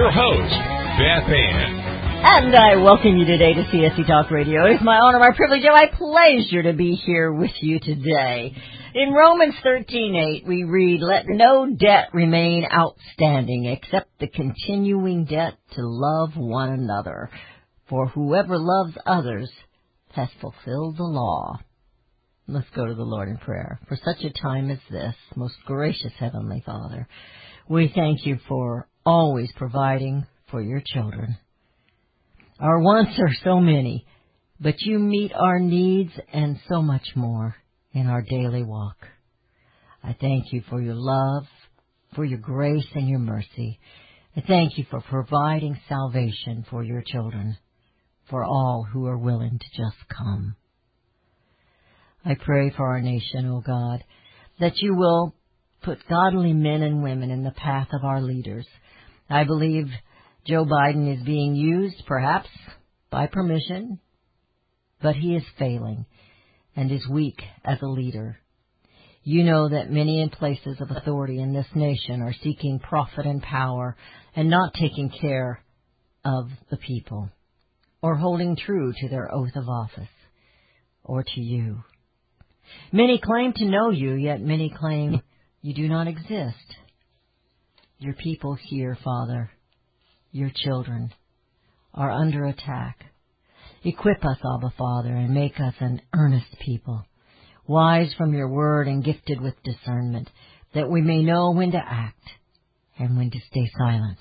your host, Beth Ann. And I welcome you today to CSC Talk Radio. It is my honor, my privilege, and my pleasure to be here with you today. In Romans 13:8, we read, "Let no debt remain outstanding except the continuing debt to love one another. For whoever loves others has fulfilled the law." Let's go to the Lord in prayer. For such a time as this, most gracious Heavenly Father, we thank you for always providing for your children. Our wants are so many, but you meet our needs and so much more in our daily walk. I thank you for your love, for your grace and your mercy. I thank you for providing salvation for your children, for all who are willing to just come. I pray for our nation, O God, that you will put godly men and women in the path of our leaders. I believe Joe Biden is being used, perhaps by permission, but he is failing and is weak as a leader. You know that many in places of authority in this nation are seeking profit and power and not taking care of the people or holding true to their oath of office or to you. Many claim to know you, yet many claim you do not exist. Your people here, Father, your children, are under attack. Equip us, Abba Father, and make us an earnest people, wise from your word and gifted with discernment, that we may know when to act and when to stay silent.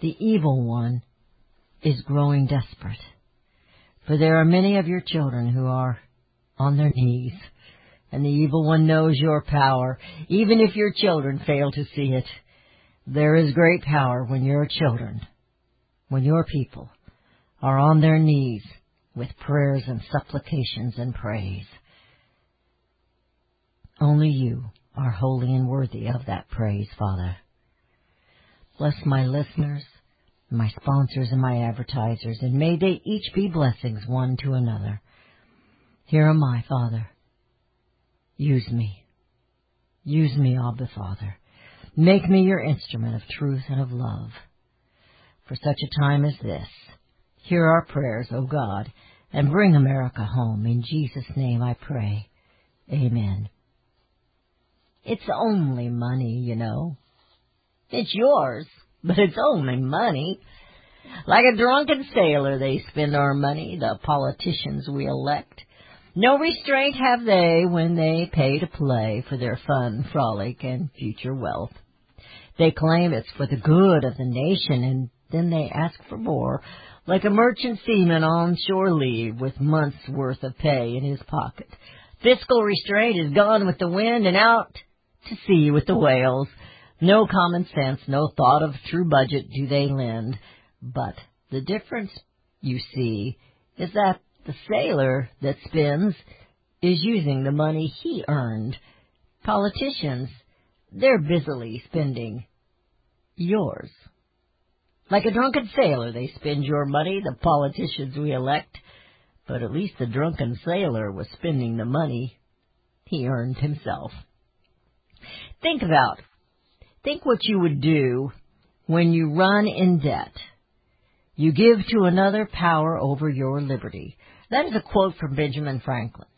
The evil one is growing desperate, for there are many of your children who are on their knees, and the evil one knows your power, even if your children fail to see it. There is great power when your children, when your people are on their knees with prayers and supplications and praise. Only you are holy and worthy of that praise, Father. Bless my listeners, my sponsors, and my advertisers, and may they each be blessings one to another. Here am I, Father. Use me. Use me, Abba, Father. Make me your instrument of truth and of love. For such a time as this, hear our prayers, O God, and bring America home. In Jesus' name I pray. Amen. It's only money, you know. It's yours, but it's only money. Like a drunken sailor, they spend our money, the politicians we elect. No restraint have they when they pay to play for their fun, frolic, and future wealth. They claim it's for the good of the nation, and then they ask for more, like a merchant seaman on shore leave with months' worth of pay in his pocket. Fiscal restraint is gone with the wind and out to sea with the whales. No common sense, no thought of true budget do they lend. But the difference, you see, is that the sailor that spends is using the money he earned. Politicians, they're busily spending yours. Like a drunken sailor, they spend your money, the politicians we elect. But at least the drunken sailor was spending the money he earned himself. Think about, think what you would do when you run in debt. You give to another power over your liberty. That is a quote from Benjamin Franklin.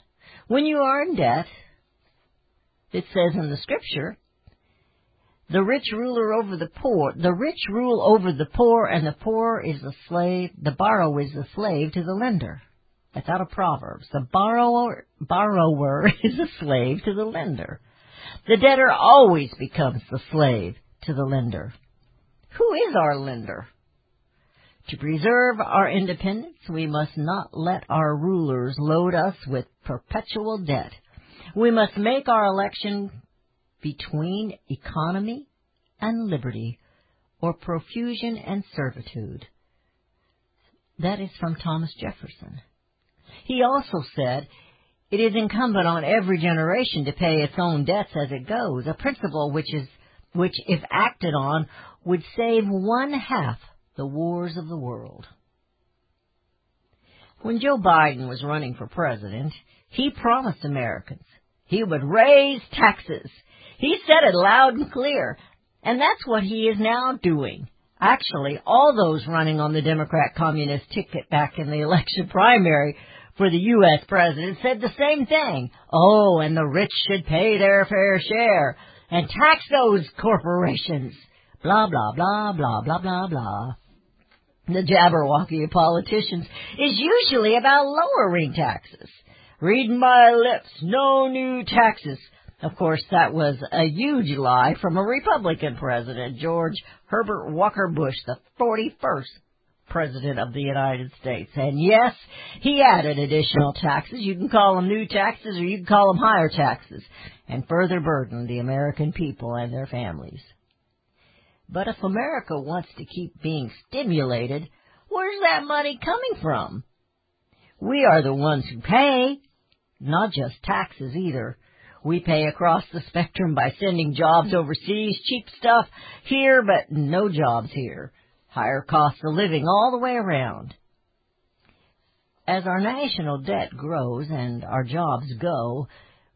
When you are in debt, it says in the scripture, the rich ruler over the poor, the rich rule over the poor and the poor is a slave, the borrower is a slave to the lender. That's out of Proverbs. The borrower, borrower is a slave to the lender. The debtor always becomes the slave to the lender. Who is our lender? To preserve our independence, we must not let our rulers load us with perpetual debt. We must make our election between economy and liberty, or profusion and servitude. That is from Thomas Jefferson. He also said, it is incumbent on every generation to pay its own debts as it goes, a principle which is, which if acted on would save one half the wars of the world. When Joe Biden was running for president, he promised Americans he would raise taxes. He said it loud and clear, and that's what he is now doing. Actually, all those running on the Democrat Communist ticket back in the election primary for the U.S. president said the same thing. Oh, and the rich should pay their fair share and tax those corporations. Blah, blah, blah, blah, blah, blah, blah. The Jabberwocky of politicians is usually about lowering taxes. Read my lips, no new taxes. Of course, that was a huge lie from a Republican president, George Herbert Walker Bush, the 41st President of the United States. And yes, he added additional taxes. You can call them new taxes or you can call them higher taxes and further burden the American people and their families. But if America wants to keep being stimulated, where's that money coming from? We are the ones who pay, not just taxes either. We pay across the spectrum by sending jobs overseas, cheap stuff here, but no jobs here. Higher costs of living all the way around. As our national debt grows and our jobs go,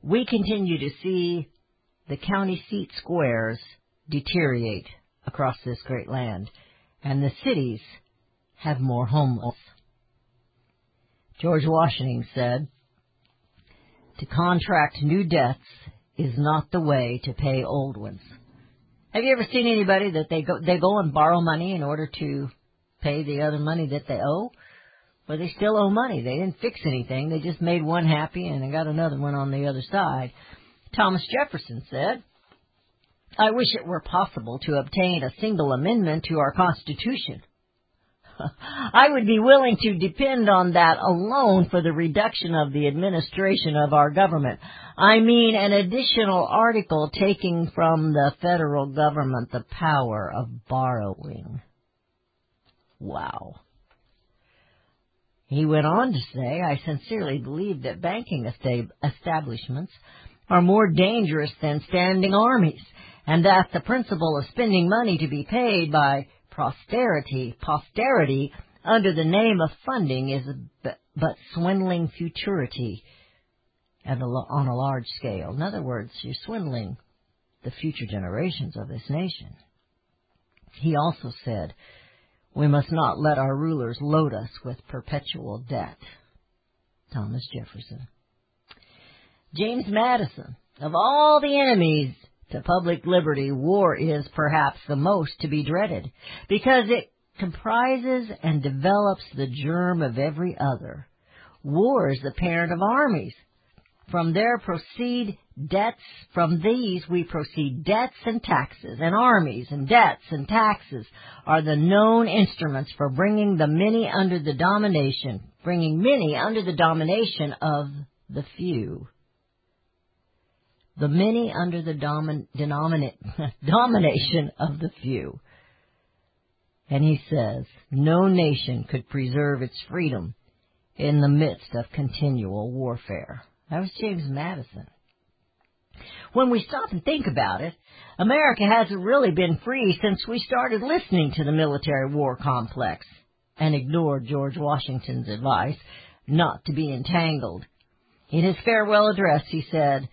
we continue to see the county seat squares deteriorate across this great land, and the cities have more homeless. George Washington said, to contract new debts is not the way to pay old ones. Have you ever seen anybody that they go they go and borrow money in order to pay the other money that they owe? But they still owe money. They didn't fix anything. They just made one happy and they got another one on the other side. Thomas Jefferson said, I wish it were possible to obtain a single amendment to our Constitution. I would be willing to depend on that alone for the reduction of the administration of our government. I mean an additional article taking from the federal government the power of borrowing. Wow. He went on to say, I sincerely believe that banking establishments are more dangerous than standing armies, and that the principle of spending money to be paid by posterity, posterity under the name of funding is but, swindling futurity at a, on a large scale. In other words, you're swindling the future generations of this nation. He also said, we must not let our rulers load us with perpetual debt. Thomas Jefferson. James Madison, of all the enemies to public liberty, war is perhaps the most to be dreaded because it comprises and develops the germ of every other. War is the parent of armies. From there proceed debts, from these we proceed debts and taxes, and armies and debts and taxes are the known instruments for bringing the many under the domination, bringing many under the domination of the few the many under the domin, domination of the few. And he says, no nation could preserve its freedom in the midst of continual warfare. That was James Madison. When we stop and think about it, America hasn't really been free since we started listening to the military war complex and ignored George Washington's advice not to be entangled. In his farewell address, he said,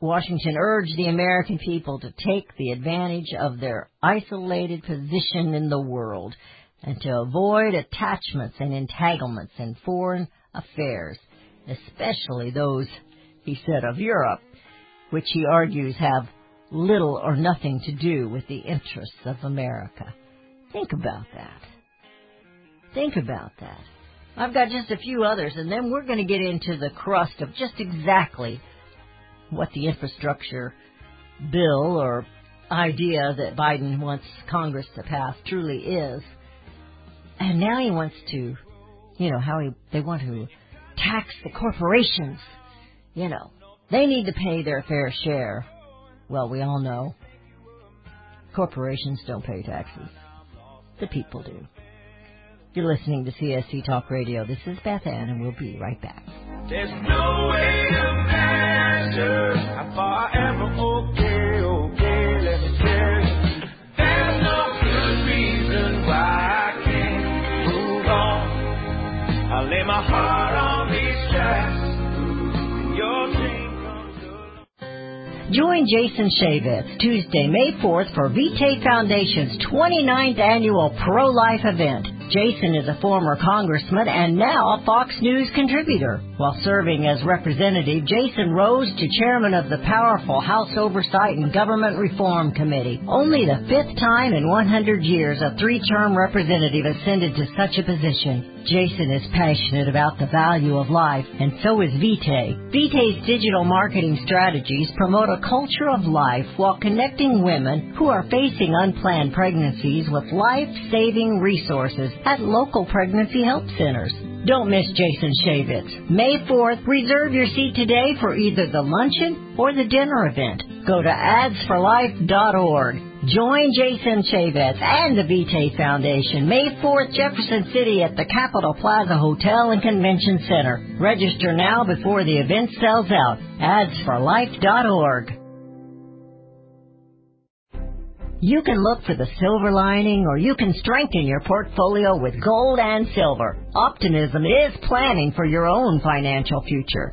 Washington urged the American people to take the advantage of their isolated position in the world and to avoid attachments and entanglements in foreign affairs, especially those, he said, of Europe, which he argues have little or nothing to do with the interests of America. Think about that. Think about that. I've got just a few others, and then we're going to get into the crust of just exactly what the infrastructure bill or idea that Biden wants Congress to pass truly is. And now he wants to, you know, how he, they want to tax the corporations. You know, they need to pay their fair share. Well, we all know corporations don't pay taxes. The people do. You're listening to CSC Talk Radio. This is Beth Ann, and we'll be right back. Join Jason Chaffetz Tuesday, May 4th for Vitae Foundation's 29th annual pro-life event. Jason is a former congressman and now a Fox News contributor. While serving as representative, Jason rose to chairman of the powerful House Oversight and Government Reform Committee. Only the fifth time in 100 years a three-term representative ascended to such a position. Jason is passionate about the value of life, and so is Vitae. Vitae's digital marketing strategies promote a culture of life while connecting women who are facing unplanned pregnancies with life-saving resources at local pregnancy help centers. Don't miss Jason Chaffetz. May 4th, reserve your seat today for either the luncheon or the dinner event. Go to adsforlife.org. Join Jason Chaffetz and the Vitae Foundation May 4th, Jefferson City at the Capitol Plaza Hotel and Convention Center. Register now before the event sells out. Adsforlife.org. You can look for the silver lining or you can strengthen your portfolio with gold and silver. Optimism is planning for your own financial future.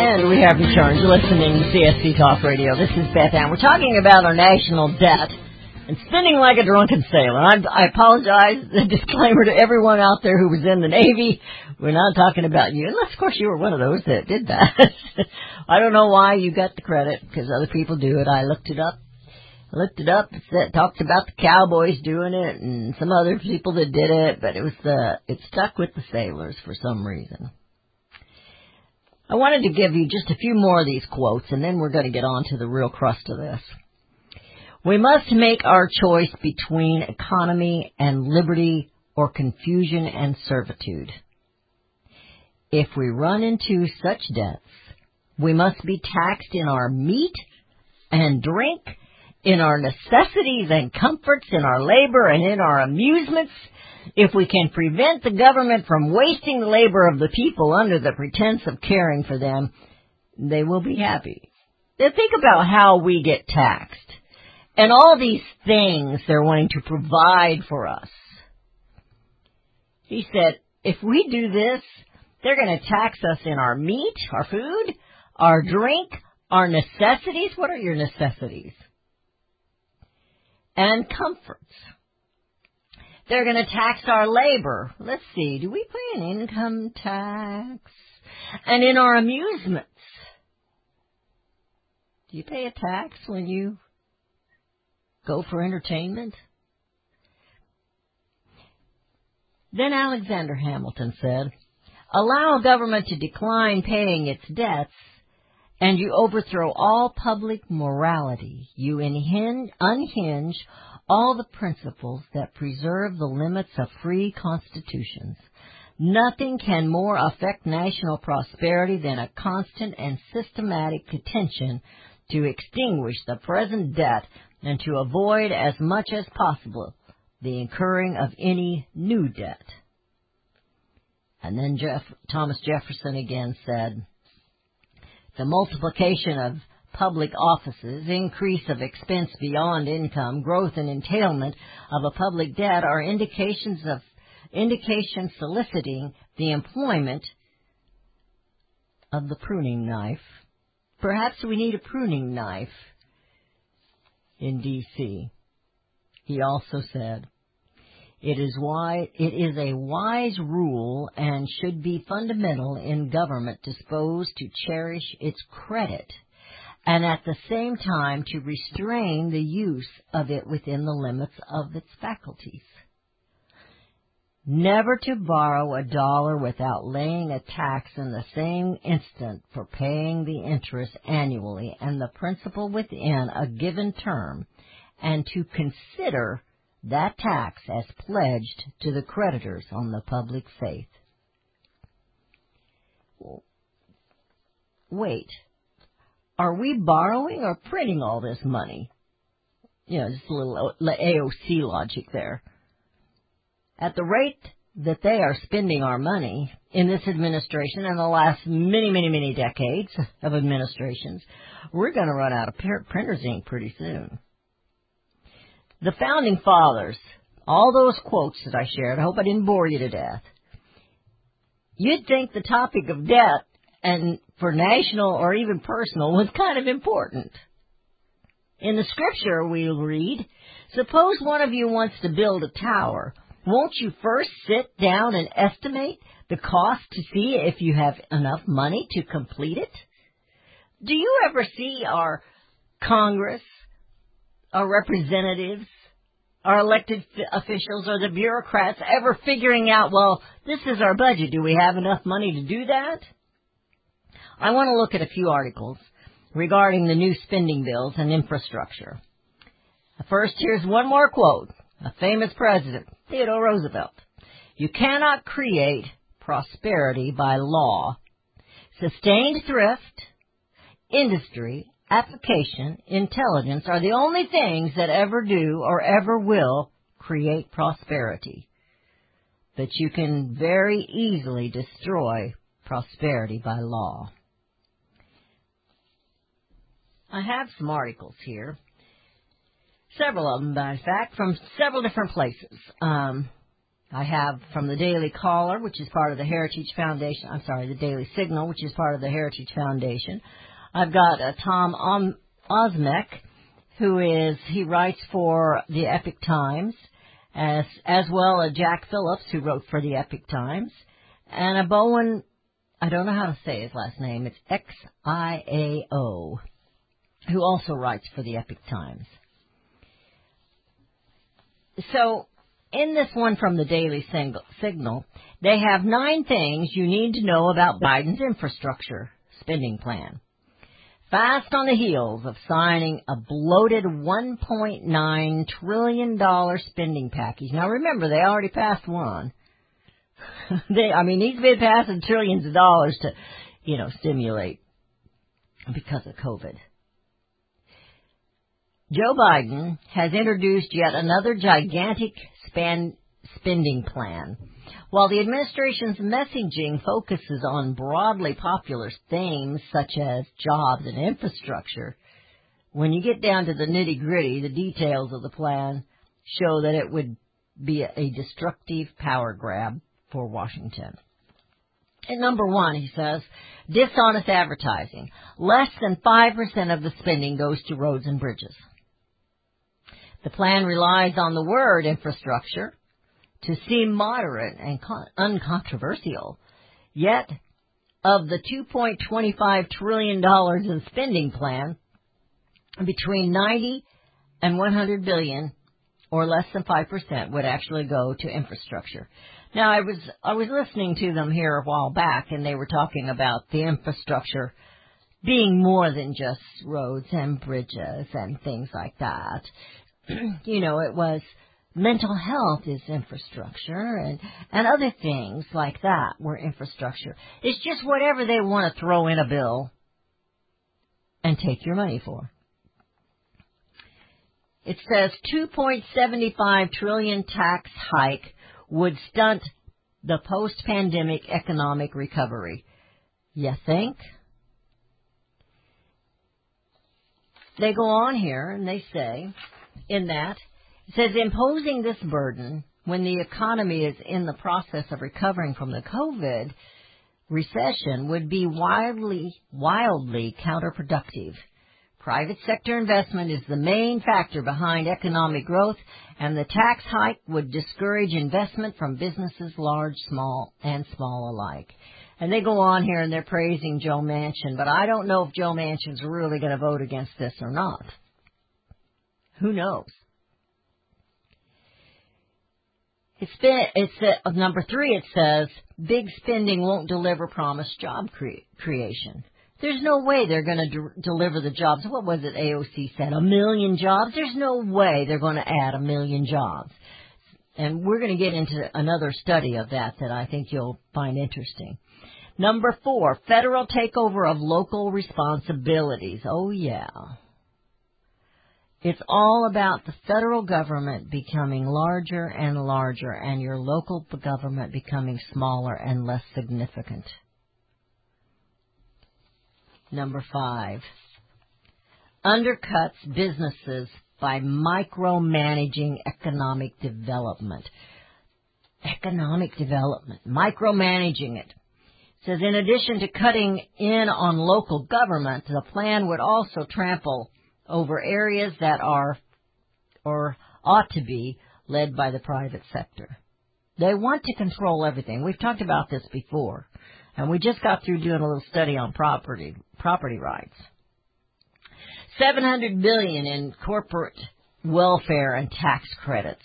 And we have returned. You're listening to CSC Talk Radio. This is Beth Ann. We're talking about our national debt and spending like a drunken sailor. I, I apologize. The disclaimer to everyone out there who was in the Navy. We're not talking about you, unless of course you were one of those that did that. I don't know why you got the credit because other people do it. I looked it up. Looked it up. It talked about the cowboys doing it and some other people that did it, but it was the it stuck with the sailors for some reason. I wanted to give you just a few more of these quotes, and then we're going to get on to the real crust of this. We must make our choice between economy and liberty or confusion and servitude. If we run into such debts, we must be taxed in our meat and drink, in our necessities and comforts, in our labor and in our amusements, if we can prevent the government from wasting the labor of the people under the pretense of caring for them, they will be happy. Now think about how we get taxed and all these things they're wanting to provide for us. He said, if we do this, They're going to tax us in our meat, our food, our drink, our necessities. What are your necessities? And comforts. They're going to tax our labor. Let's see, do we pay an income tax? And in our amusements. Do you pay a tax when you go for entertainment? Then Alexander Hamilton said, allow a government to decline paying its debts and you overthrow all public morality. You unhinge, all the principles that preserve the limits of free constitutions. Nothing can more affect national prosperity than a constant and systematic attention to extinguish the present debt and to avoid as much as possible the incurring of any new debt. And then Jeff, Thomas Jefferson again said, the multiplication of public offices, increase of expense beyond income, growth and entailment of a public debt are indications of indications soliciting the employment of the pruning knife. Perhaps we need a pruning knife in DC. He also said, it is why it is a wise rule and should be fundamental in government disposed to cherish its credit and at the same time to restrain the use of it within the limits of its faculties. Never to borrow a dollar without laying a tax in the same instant for paying the interest annually and the principal within a given term, and to consider that tax as pledged to the creditors on the public faith. Wait, are we borrowing or printing all this money? You know, just a little uh, AOC logic there. At the rate that they are spending our money in this administration and the last many, many, many decades of administrations, we're going to run out of printer's ink pretty soon. The founding fathers, all those quotes that I shared, I hope I didn't bore you to death. You'd think the topic of debt and for national or even personal was kind of important. In the scripture we'll read, suppose one of you wants to build a tower. Won't you first sit down and estimate the cost to see if you have enough money to complete it? Do you ever see our Congress our representatives, our elected officials, or the bureaucrats ever figuring out, well, this is our budget. Do we have enough money to do that? I want to look at a few articles regarding the new spending bills and infrastructure. First, here's one more quote. A famous president, Theodore Roosevelt. You cannot create prosperity by law. Sustained thrift, industry, application, intelligence are the only things that ever do or ever will create prosperity. But you can very easily destroy prosperity by law. I have some articles here. Several of them, by fact, from several different places. Um, I have from the Daily Caller, which is part of the Heritage Foundation. I'm sorry, the Daily Signal, which is part of the Heritage Foundation. I've got uh, Tom Om- Ozimek, who is he writes for the Epoch Times, as as well as Jack Phillips, who wrote for the Epoch Times, and a Bowen. I don't know how to say his last name. It's X I A O, who also writes for the Epoch Times. So, in this one from the Daily Signal, they have nine things you need to know about Biden's infrastructure spending plan fast on the heels of signing a bloated $1.9 trillion spending package. Now remember, they already passed one. they, I mean, he's been passing trillions of dollars to, you know, stimulate because of COVID. Joe Biden has introduced yet another gigantic span, spending plan while the administration's messaging focuses on broadly popular themes such as jobs and infrastructure, when you get down to the nitty gritty, the details of the plan show that it would be a destructive power grab for Washington. At number one, he says, dishonest advertising. Less than 5% of the spending goes to roads and bridges. The plan relies on the word infrastructure to seem moderate and con- uncontroversial. Yet, of the $2.25 trillion in spending plan, between 90 and 100 billion, or less than 5%, would actually go to infrastructure. Now, I was I was listening to them here a while back, and they were talking about the infrastructure being more than just roads and bridges and things like that. you know, it was mental health is infrastructure and and other things like that were infrastructure. It's just whatever they want to throw in a bill and take your money for. It says 2.75 trillion tax hike would stunt the post-pandemic economic recovery. You think? They go on here and they say, in that, it says imposing this burden when the economy is in the process of recovering from the COVID recession would be wildly, wildly counterproductive. Private sector investment is the main factor behind economic growth, and the tax hike would discourage investment from businesses large, small, and small alike. And they go on here and they're praising Joe Manchin, but I don't know if Joe Manchin's really going to vote against this or not. Who knows? It's been, it's uh, number three. It says big spending won't deliver promised job cre- creation. There's no way they're going to de- deliver the jobs. What was it AOC said? A million jobs? There's no way they're going to add a million jobs. And we're going to get into another study of that that I think you'll find interesting. Number four, federal takeover of local responsibilities. Oh yeah. It's all about the federal government becoming larger and larger and your local government becoming smaller and less significant. Number five, undercuts businesses by micromanaging economic development. Economic development, micromanaging it. Says in addition to cutting in on local government, the plan would also trample over areas that are or ought to be led by the private sector. They want to control everything. We've talked about this before. And we just got through doing a little study on property property rights. 700 billion in corporate welfare and tax credits.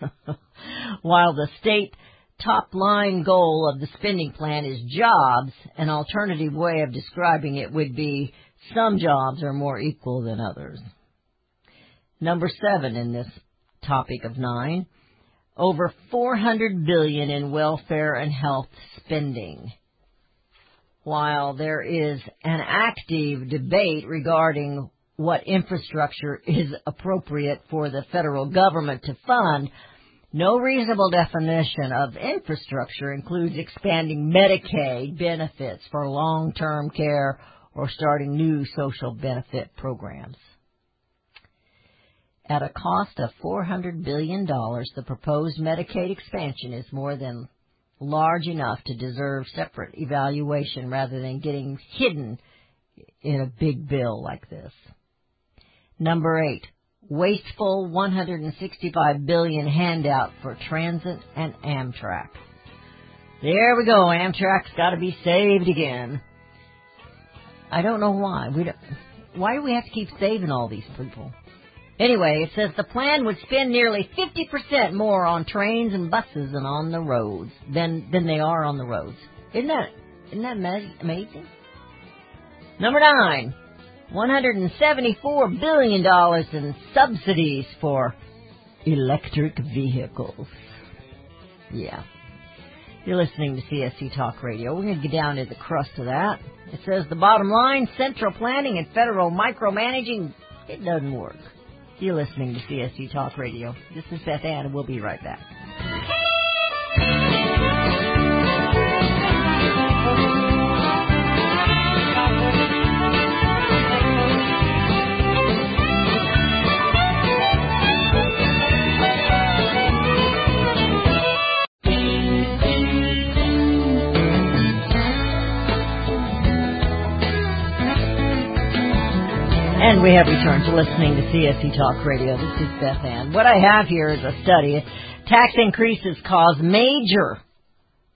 While the state top line goal of the spending plan is jobs, an alternative way of describing it would be some jobs are more equal than others. Number seven in this topic of nine, over 400 billion in welfare and health spending. While there is an active debate regarding what infrastructure is appropriate for the federal government to fund, no reasonable definition of infrastructure includes expanding Medicaid benefits for long-term care or starting new social benefit programs. At a cost of $400 billion, the proposed Medicaid expansion is more than large enough to deserve separate evaluation rather than getting hidden in a big bill like this. Number eight, wasteful 165 billion handout for transit and Amtrak. There we go. Amtrak's got to be saved again. I don't know why. We don't, why do we have to keep saving all these people? Anyway, it says the plan would spend nearly 50% more on trains and buses and on the roads than than they are on the roads. Isn't that isn't that ma- amazing? Number nine, 174 billion dollars in subsidies for electric vehicles. Yeah. You're listening to CSC Talk Radio. We're going to get down to the crust of that. It says the bottom line, central planning and federal micromanaging, it doesn't work. You're listening to CSC Talk Radio. This is Beth Ann, and we'll be right back. And we have returned to listening to CSC Talk Radio. This is Beth Ann. What I have here is a study. Tax increases cause major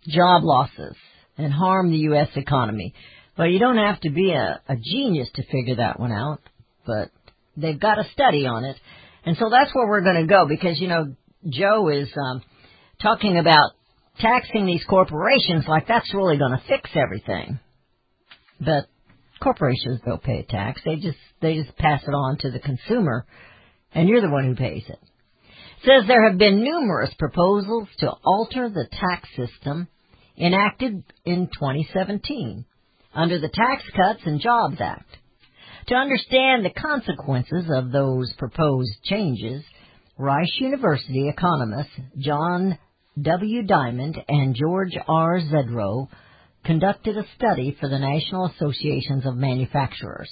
job losses and harm the U.S. economy. But you don't have to be a, a genius to figure that one out. But they've got a study on it. And so that's where we're going to go because, you know, Joe is um, talking about taxing these corporations like that's really going to fix everything. But corporations don't pay a tax. They just they just pass it on to the consumer, and you're the one who pays it. It says there have been numerous proposals to alter the tax system enacted in 2017 under the Tax Cuts and Jobs Act. To understand the consequences of those proposed changes, Rice University economists John W. Diamond and George R. Zodrow conducted a study for the National Associations of Manufacturers.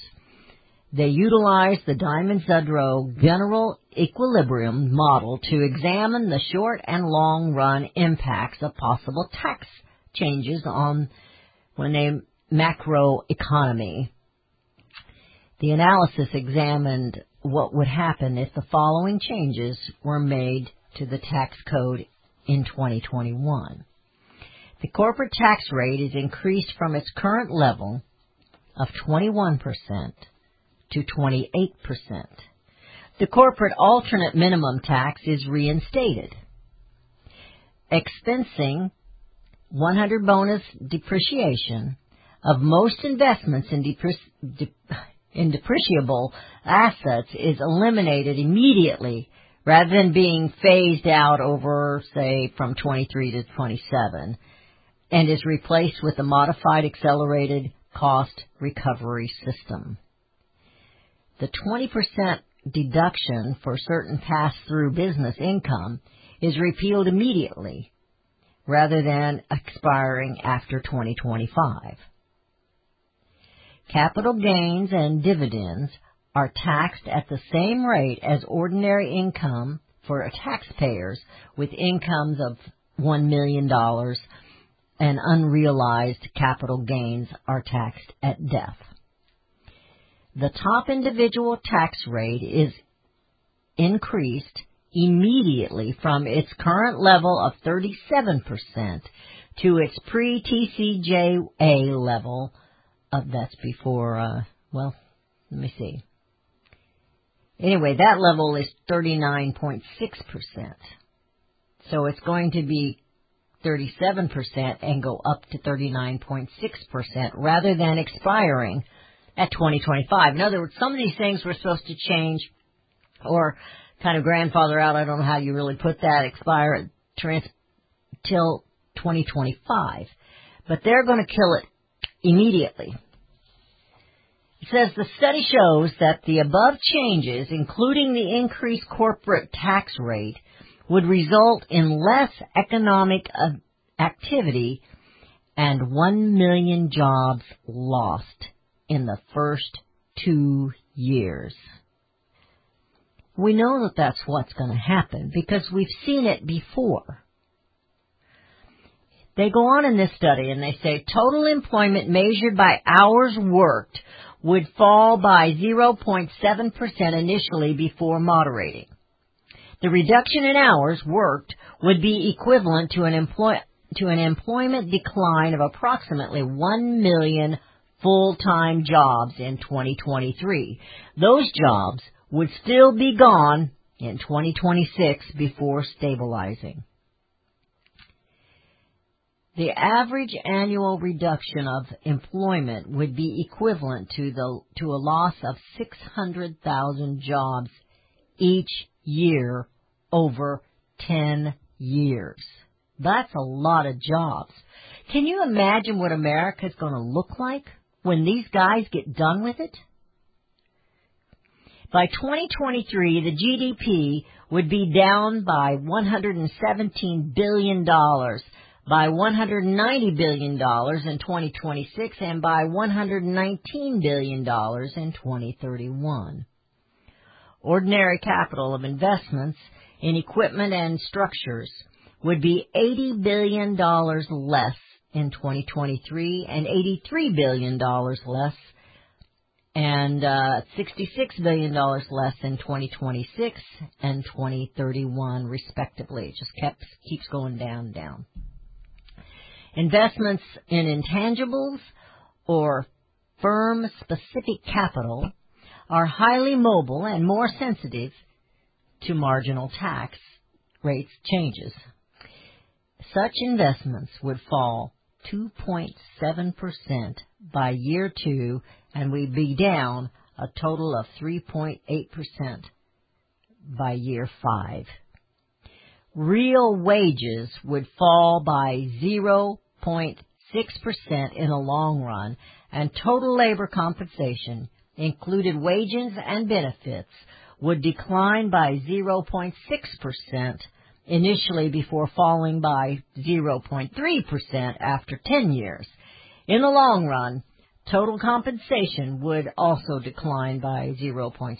They utilized the Diamond Zodrow General Equilibrium model to examine the short and long run impacts of possible tax changes on when a macroeconomy. The analysis examined what would happen if the following changes were made to the tax code in 2021. The corporate tax rate is increased from its current level of 21% to 28%. The corporate alternate minimum tax is reinstated. Expensing 100 bonus depreciation of most investments in, depre- de- in depreciable assets is eliminated immediately rather than being phased out over, say, from 23 to 27 and is replaced with a modified accelerated cost recovery system. The 20% deduction for certain pass-through business income is repealed immediately rather than expiring after 2025. Capital gains and dividends are taxed at the same rate as ordinary income for taxpayers with incomes of $1 million and unrealized capital gains are taxed at death. The top individual tax rate is increased immediately from its current level of 37% to its pre-TCJA level of, that's before, uh, well, let me see. Anyway, that level is 39.6%. So it's going to be 37% and go up to 39.6% rather than expiring at 2025. In other words, some of these things were supposed to change or kind of grandfather out. I don't know how you really put that, expire trans, till 2025. But they're going to kill it immediately. It says the study shows that the above changes, including the increased corporate tax rate, would result in less economic uh, activity and 1 million jobs lost in the first two years. We know that that's what's going to happen because we've seen it before. They go on in this study and they say total employment measured by hours worked would fall by 0.7% initially before moderating. The reduction in hours worked would be equivalent to an employ- to an employment decline of approximately 1 million full-time jobs in 2023. Those jobs would still be gone in 2026 before stabilizing. The average annual reduction of employment would be equivalent to the to a loss of 600,000 jobs each year over 10 years. That's a lot of jobs. Can you imagine what America's going to look like when these guys get done with it? By 2023, the GDP would be down by $117 billion, by $190 billion in 2026, and by $119 billion in 2031. Ordinary capital of investments in equipment and structures would be $80 billion less in 2023 and $83 billion less and uh, $66 billion less in 2026 and 2031, respectively. It just kept, keeps going down, down. Investments in intangibles or firm specific capital are highly mobile and more sensitive to marginal tax rates changes. Such investments would fall 2.7% by year two and we'd be down a total of 3.8% by year five. Real wages would fall by 0.6% in the long run and total labor compensation, included wages and benefits, would decline by 0.6% initially before falling by 0.3% after 10 years. In the long run, total compensation would also decline by 0.6%.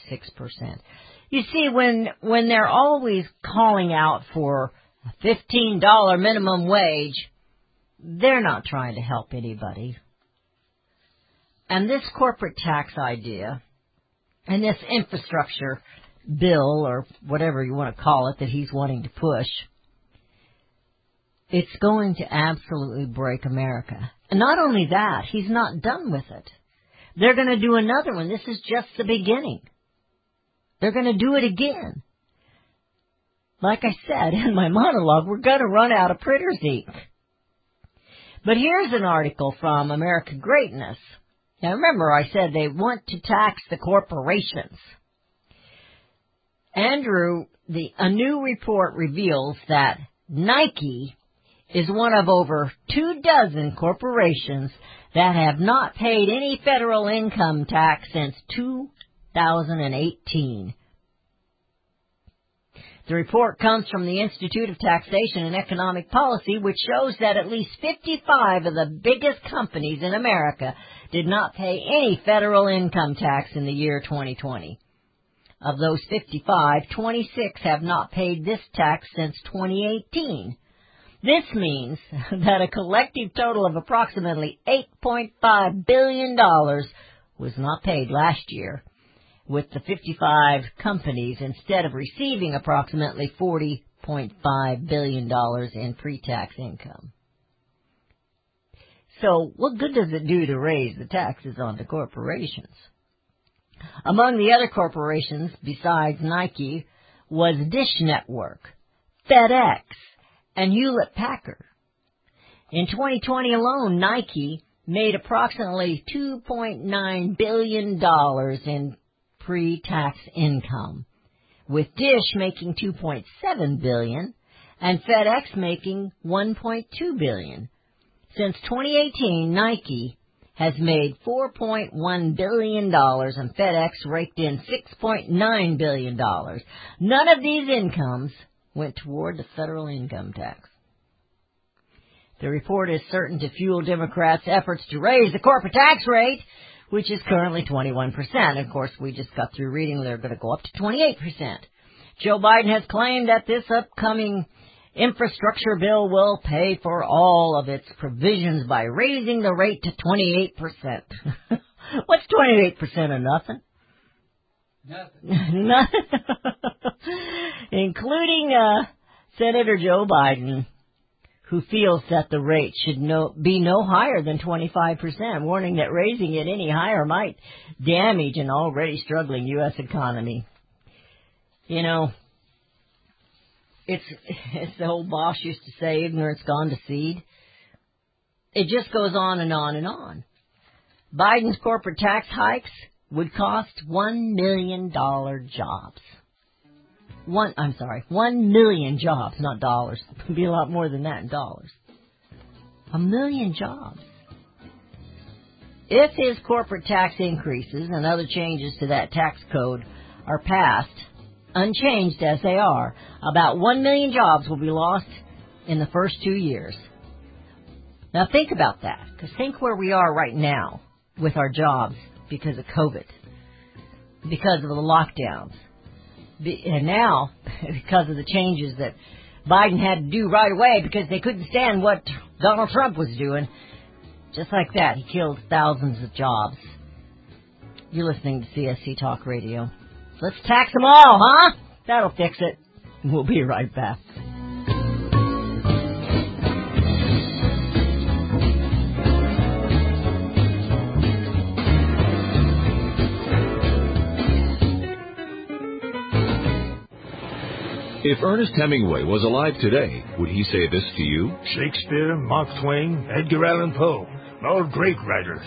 You see, when, when they're always calling out for a $15 minimum wage, they're not trying to help anybody. And this corporate tax idea and this infrastructure bill or whatever you want to call it that he's wanting to push, it's going to absolutely break America. And not only that, he's not done with it. They're going to do another one. This is just the beginning. They're going to do it again. Like I said in my monologue, we're going to run out of printer's ink. But here's an article from America Greatness. Now remember I said they want to tax the corporations. Andrew, the, a new report reveals that Nike is one of over two dozen corporations that have not paid any federal income tax since 2018. The report comes from the Institute of Taxation and Economic Policy, which shows that at least 55 of the biggest companies in America did not pay any federal income tax in the year 2020. Of those 55, 26 have not paid this tax since 2018. This means that a collective total of approximately $8.5 billion was not paid last year, with the 55 companies instead of receiving approximately $40.5 billion in pre-tax income. So what good does it do to raise the taxes on the corporations? Among the other corporations besides Nike was Dish Network, FedEx, and Hewlett Packard. In 2020 alone, Nike made approximately $2.9 billion in pre-tax income, with Dish making 2.7 billion and FedEx making 1.2 billion. Since 2018, Nike has made $4.1 billion and FedEx raked in $6.9 billion. None of these incomes went toward the federal income tax. The report is certain to fuel Democrats' efforts to raise the corporate tax rate, which is currently 21%. Of course, we just got through reading they're going to go up to 28%. Joe Biden has claimed that this upcoming infrastructure bill will pay for all of its provisions by raising the rate to 28%. What's 28% of nothing? Nothing. Nothing. Including uh, Senator Joe Biden, who feels that the rate should no, be no higher than 25%, warning that raising it any higher might damage an already struggling U.S. economy. You know, it's, it's the old boss used to say, ignorance gone to seed. It just goes on and on and on. Biden's corporate tax hikes would cost one million dollar jobs. One, I'm sorry, one million jobs, not dollars. It would be a lot more than that in dollars. A million jobs. If his corporate tax increases and other changes to that tax code are passed, unchanged as they are, about one million jobs will be lost in the first two years. Now think about that, because think where we are right now with our jobs because of COVID, because of the lockdowns, And now because of the changes that Biden had to do right away because they couldn't stand what Donald Trump was doing. Just like that, he killed thousands of jobs. You're listening to CSC Talk Radio. Let's tax them all, huh? That'll fix it. We'll be right back. If Ernest Hemingway was alive today, would he say this to you? Shakespeare, Mark Twain, Edgar Allan Poe, all great writers.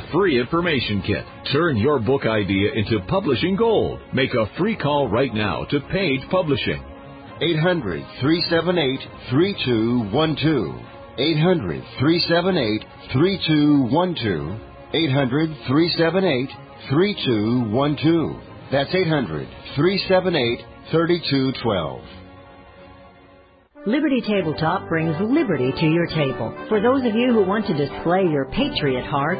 free information kit. Turn your book idea into publishing gold. Make a free call right now to Page Publishing. 800 378 3212. 800 378 3212. 800 378 3212. That's 800 378 3212. Liberty Tabletop brings liberty to your table. For those of you who want to display your patriot heart,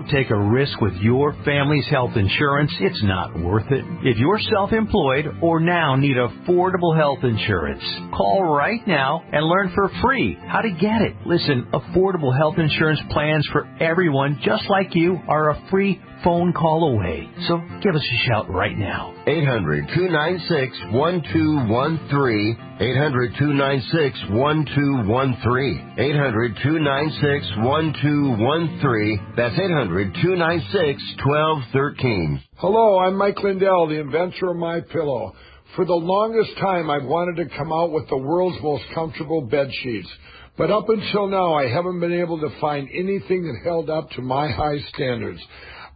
take a risk with your family's health insurance. It's not worth it. If you're self-employed or now need affordable health insurance, call right now and learn for free how to get it. Listen, affordable health insurance plans for everyone just like you are a free phone call away. So give us a shout right now. 800 296 1213. 800 296 1213. 800 296 1213. That's 800 296 1213. Hello, I'm Mike Lindell, the inventor of My Pillow. For the longest time, I've wanted to come out with the world's most comfortable bed sheets. But up until now, I haven't been able to find anything that held up to my high standards.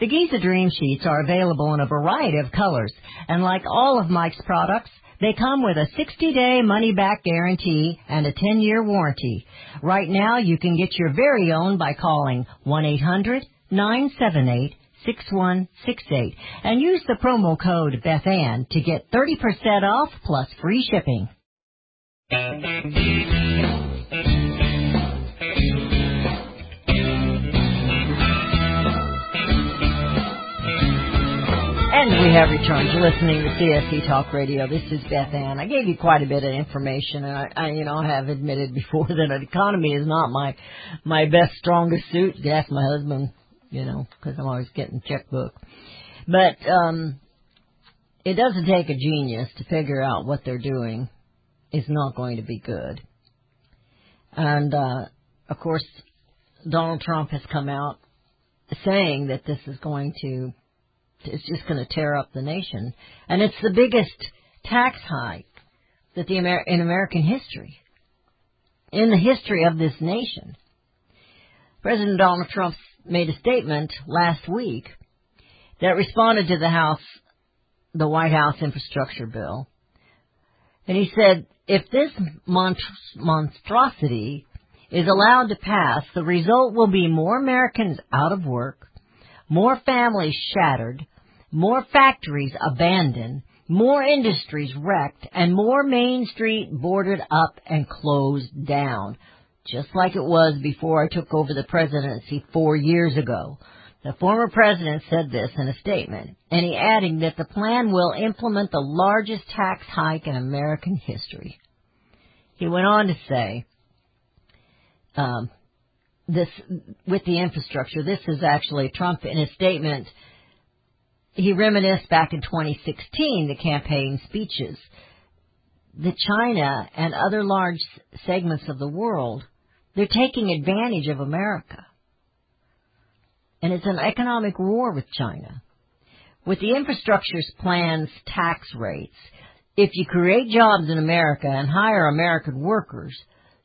The Giza Dream Sheets are available in a variety of colors, and like all of Mike's products, they come with a 60-day money-back guarantee and a 10-year warranty. Right now, you can get your very own by calling 1-800-978 6168 and use the promo code BethAnn to get 30% off plus free shipping. And we have returned. You're listening to CSC Talk Radio. This is Beth Ann. I gave you quite a bit of information, and I, I you know, have admitted before that an economy is not my my best, strongest suit. You ask my husband, you know, because I'm always getting checkbook. But um, it doesn't take a genius to figure out what they're doing is not going to be good. And, uh, of course, Donald Trump has come out saying that this is going to, it's just going to tear up the nation. And it's the biggest tax hike that the Amer- in American history, in the history of this nation. President Donald Trump made a statement last week that responded to the House, the White House infrastructure bill. And he said, if this mont- monstrosity is allowed to pass, the result will be more Americans out of work, more families shattered, more factories abandoned, more industries wrecked, and more Main Street boarded up and closed down, just like it was before I took over the presidency four years ago. The former president said this in a statement, and he adding that the plan will implement the largest tax hike in American history. He went on to say, um, this with the infrastructure. This is actually Trump in his statement. He reminisced back in 2016 the campaign speeches that China and other large segments of the world they're taking advantage of America, and it's an economic war with China. With the infrastructure's plans tax rates, if you create jobs in America and hire American workers,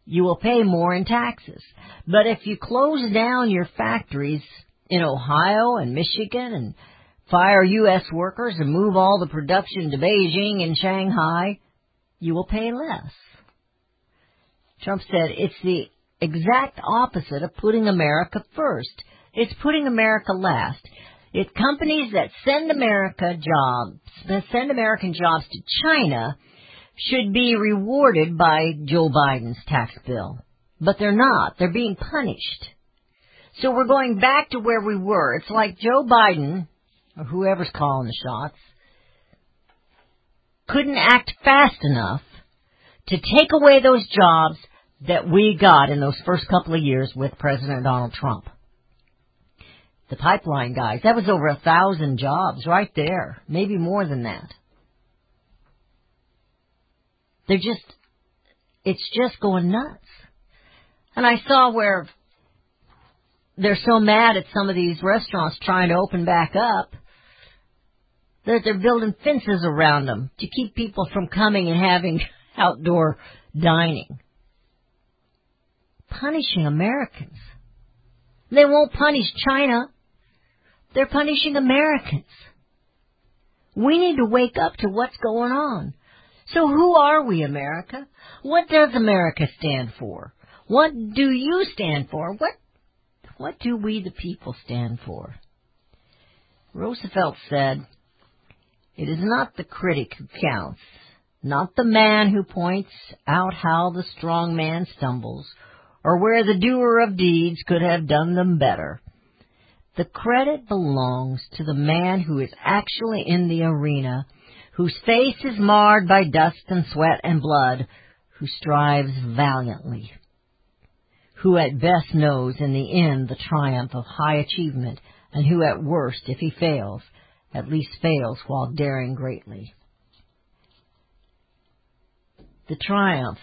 you will pay more in taxes. But if you close down your factories in Ohio and Michigan and fire U.S. workers and move all the production to Beijing and Shanghai, you will pay less. Trump said it's the exact opposite of putting America first. It's putting America last. It's companies that send America jobs, that send American jobs to China should be rewarded by Joe Biden's tax bill. But they're not. They're being punished. So we're going back to where we were. It's like Joe Biden, or whoever's calling the shots, couldn't act fast enough to take away those jobs that we got in those first couple of years with President Donald Trump. The pipeline guys, that was over a thousand jobs right there, maybe more than that. They're just, it's just going nuts. And I saw where they're so mad at some of these restaurants trying to open back up that they're building fences around them to keep people from coming and having outdoor dining. Punishing Americans. They won't punish China. They're punishing Americans. We need to wake up to what's going on. So who are we, America? What does America stand for? What do you stand for? What what do we the people stand for? Roosevelt said, It is not the critic who counts, not the man who points out how the strong man stumbles, or where the doer of deeds could have done them better. The credit belongs to the man who is actually in the arena, whose face is marred by dust and sweat and blood, who strives valiantly, who at best knows in the end the triumph of high achievement, and who at worst, if he fails, at least fails while daring greatly. The triumph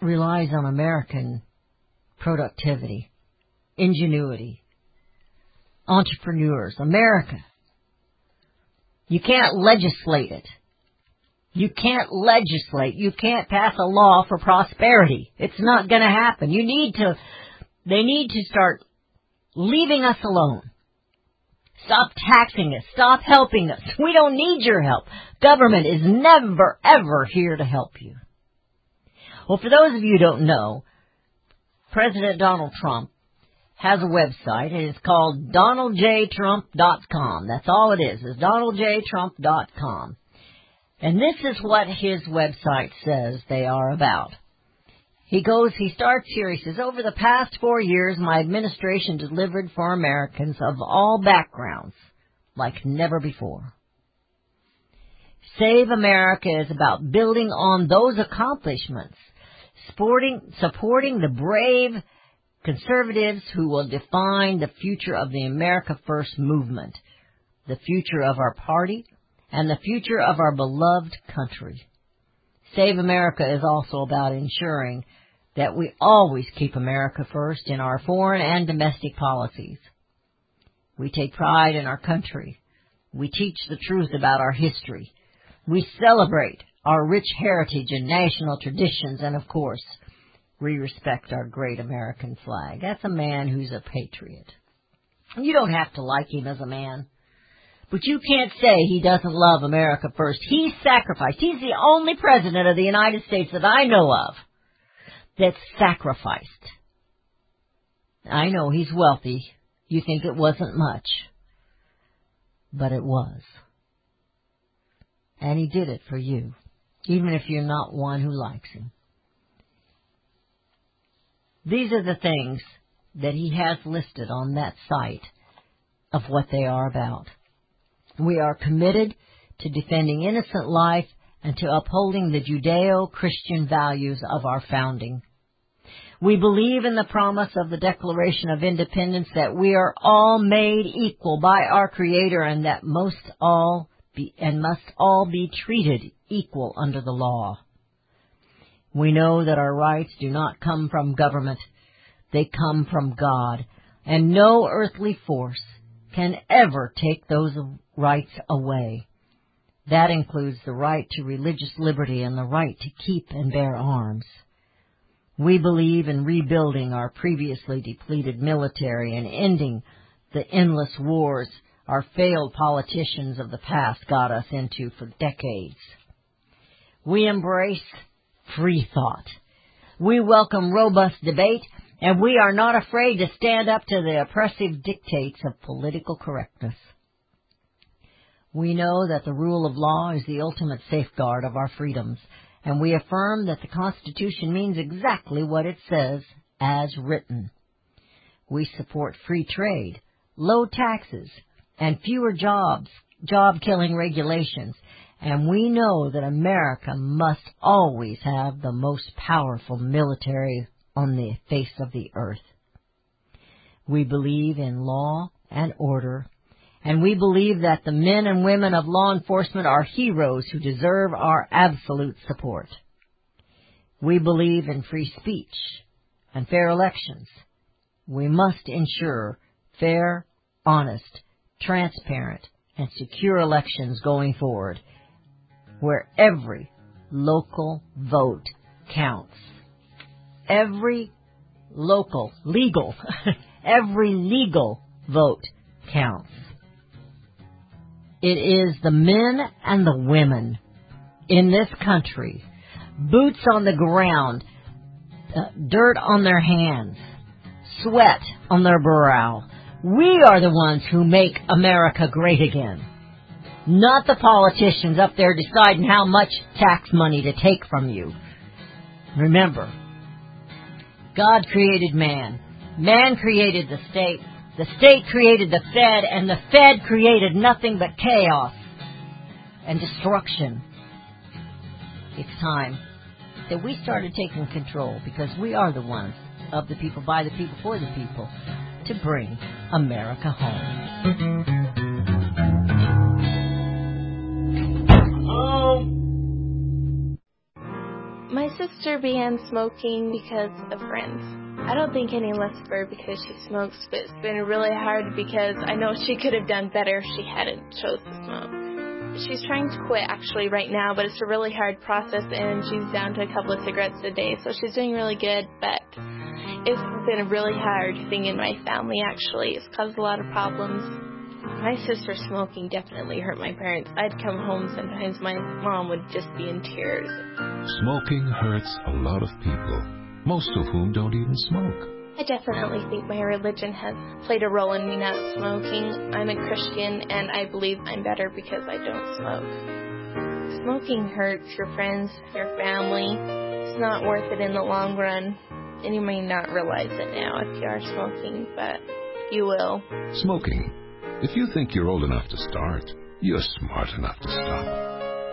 relies on American productivity, ingenuity, entrepreneurs, America. You can't legislate it. You can't legislate. You can't pass a law for prosperity. It's not going to happen. You need to, they need to start leaving us alone. Stop taxing us. Stop helping us. We don't need your help. Government is never, ever here to help you. Well, for those of you who don't know, President Donald Trump has a website and it's called donaldjtrump.com. That's all it is, is donaldjtrump.com. And this is what his website says they are about. He goes, he starts here, he says, over the past four years, my administration delivered for Americans of all backgrounds like never before. Save America is about building on those accomplishments, supporting, supporting the brave conservatives who will define the future of the America First movement, the future of our party, and the future of our beloved country. Save America is also about ensuring that we always keep America first in our foreign and domestic policies. We take pride in our country. We teach the truth about our history. We celebrate our rich heritage and national traditions, and of course, we respect our great American flag. That's a man who's a patriot. You don't have to like him as a man. But you can't say he doesn't love America first. He sacrificed. He's the only president of the United States that I know of that's sacrificed. I know he's wealthy. You think it wasn't much. But it was. And he did it for you, even if you're not one who likes him. These are the things that he has listed on that site of what they are about. We are committed to defending innocent life and to upholding the Judeo-Christian values of our founding. We believe in the promise of the Declaration of Independence that we are all made equal by our Creator and that most all be, and must all be treated equal under the law. We know that our rights do not come from government, they come from God, and no earthly force can ever take those rights away. That includes the right to religious liberty and the right to keep and bear arms. We believe in rebuilding our previously depleted military and ending the endless wars our failed politicians of the past got us into for decades. We embrace free thought. We welcome robust debate and we are not afraid to stand up to the oppressive dictates of political correctness. We know that the rule of law is the ultimate safeguard of our freedoms, and we affirm that the Constitution means exactly what it says, as written. We support free trade, low taxes, and fewer jobs, job-killing regulations, and we know that America must always have the most powerful military on the face of the earth. We believe in law and order, and we believe that the men and women of law enforcement are heroes who deserve our absolute support. We believe in free speech and fair elections. We must ensure fair, honest, transparent, and secure elections going forward, where every local vote counts every local, legal, every legal vote counts. It is the men and the women in this country, boots on the ground, uh, dirt on their hands, sweat on their brow. We are the ones who make America great again. Not the politicians up there deciding how much tax money to take from you. Remember, God created man. Man created the state. The state created the Fed, and the Fed created nothing but chaos and destruction. It's time that we started taking control because we are the ones of the people, by the people, for the people to bring America home. My sister began smoking because of friends. I don't think any less of her because she smokes, but it's been really hard because I know she could have done better if she hadn't chose to smoke. She's trying to quit actually right now, but it's a really hard process and she's down to a couple of cigarettes a day, so she's doing really good, but it's been a really hard thing in my family actually. It's caused a lot of problems. My sister smoking definitely hurt my parents. I'd come home sometimes, my mom would just be in tears. Smoking hurts a lot of people, most of whom don't even smoke. I definitely think my religion has played a role in me not smoking. I'm a Christian and I believe I'm better because I don't smoke. Smoking hurts your friends, your family. It's not worth it in the long run. And you may not realize it now if you are smoking, but you will. Smoking. If you think you're old enough to start, you're smart enough to stop.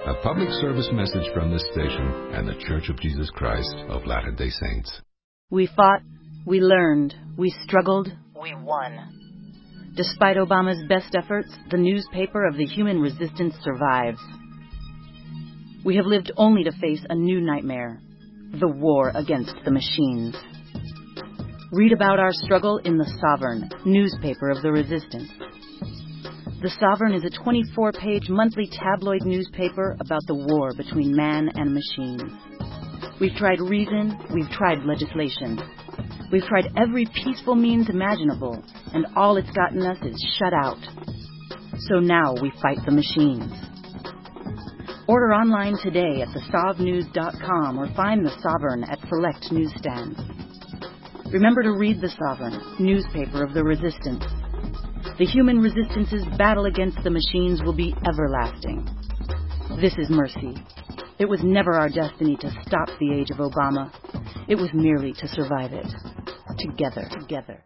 A public service message from this station and the Church of Jesus Christ of Latter day Saints. We fought, we learned, we struggled, we won. Despite Obama's best efforts, the newspaper of the human resistance survives. We have lived only to face a new nightmare the war against the machines. Read about our struggle in The Sovereign, newspaper of the resistance. The Sovereign is a 24 page monthly tabloid newspaper about the war between man and machine. We've tried reason, we've tried legislation. We've tried every peaceful means imaginable, and all it's gotten us is shut out. So now we fight the machines. Order online today at thesovnews.com or find The Sovereign at select newsstands. Remember to read The Sovereign, newspaper of the resistance. The human resistance's battle against the machines will be everlasting. This is mercy. It was never our destiny to stop the age of Obama. It was merely to survive it. Together, together.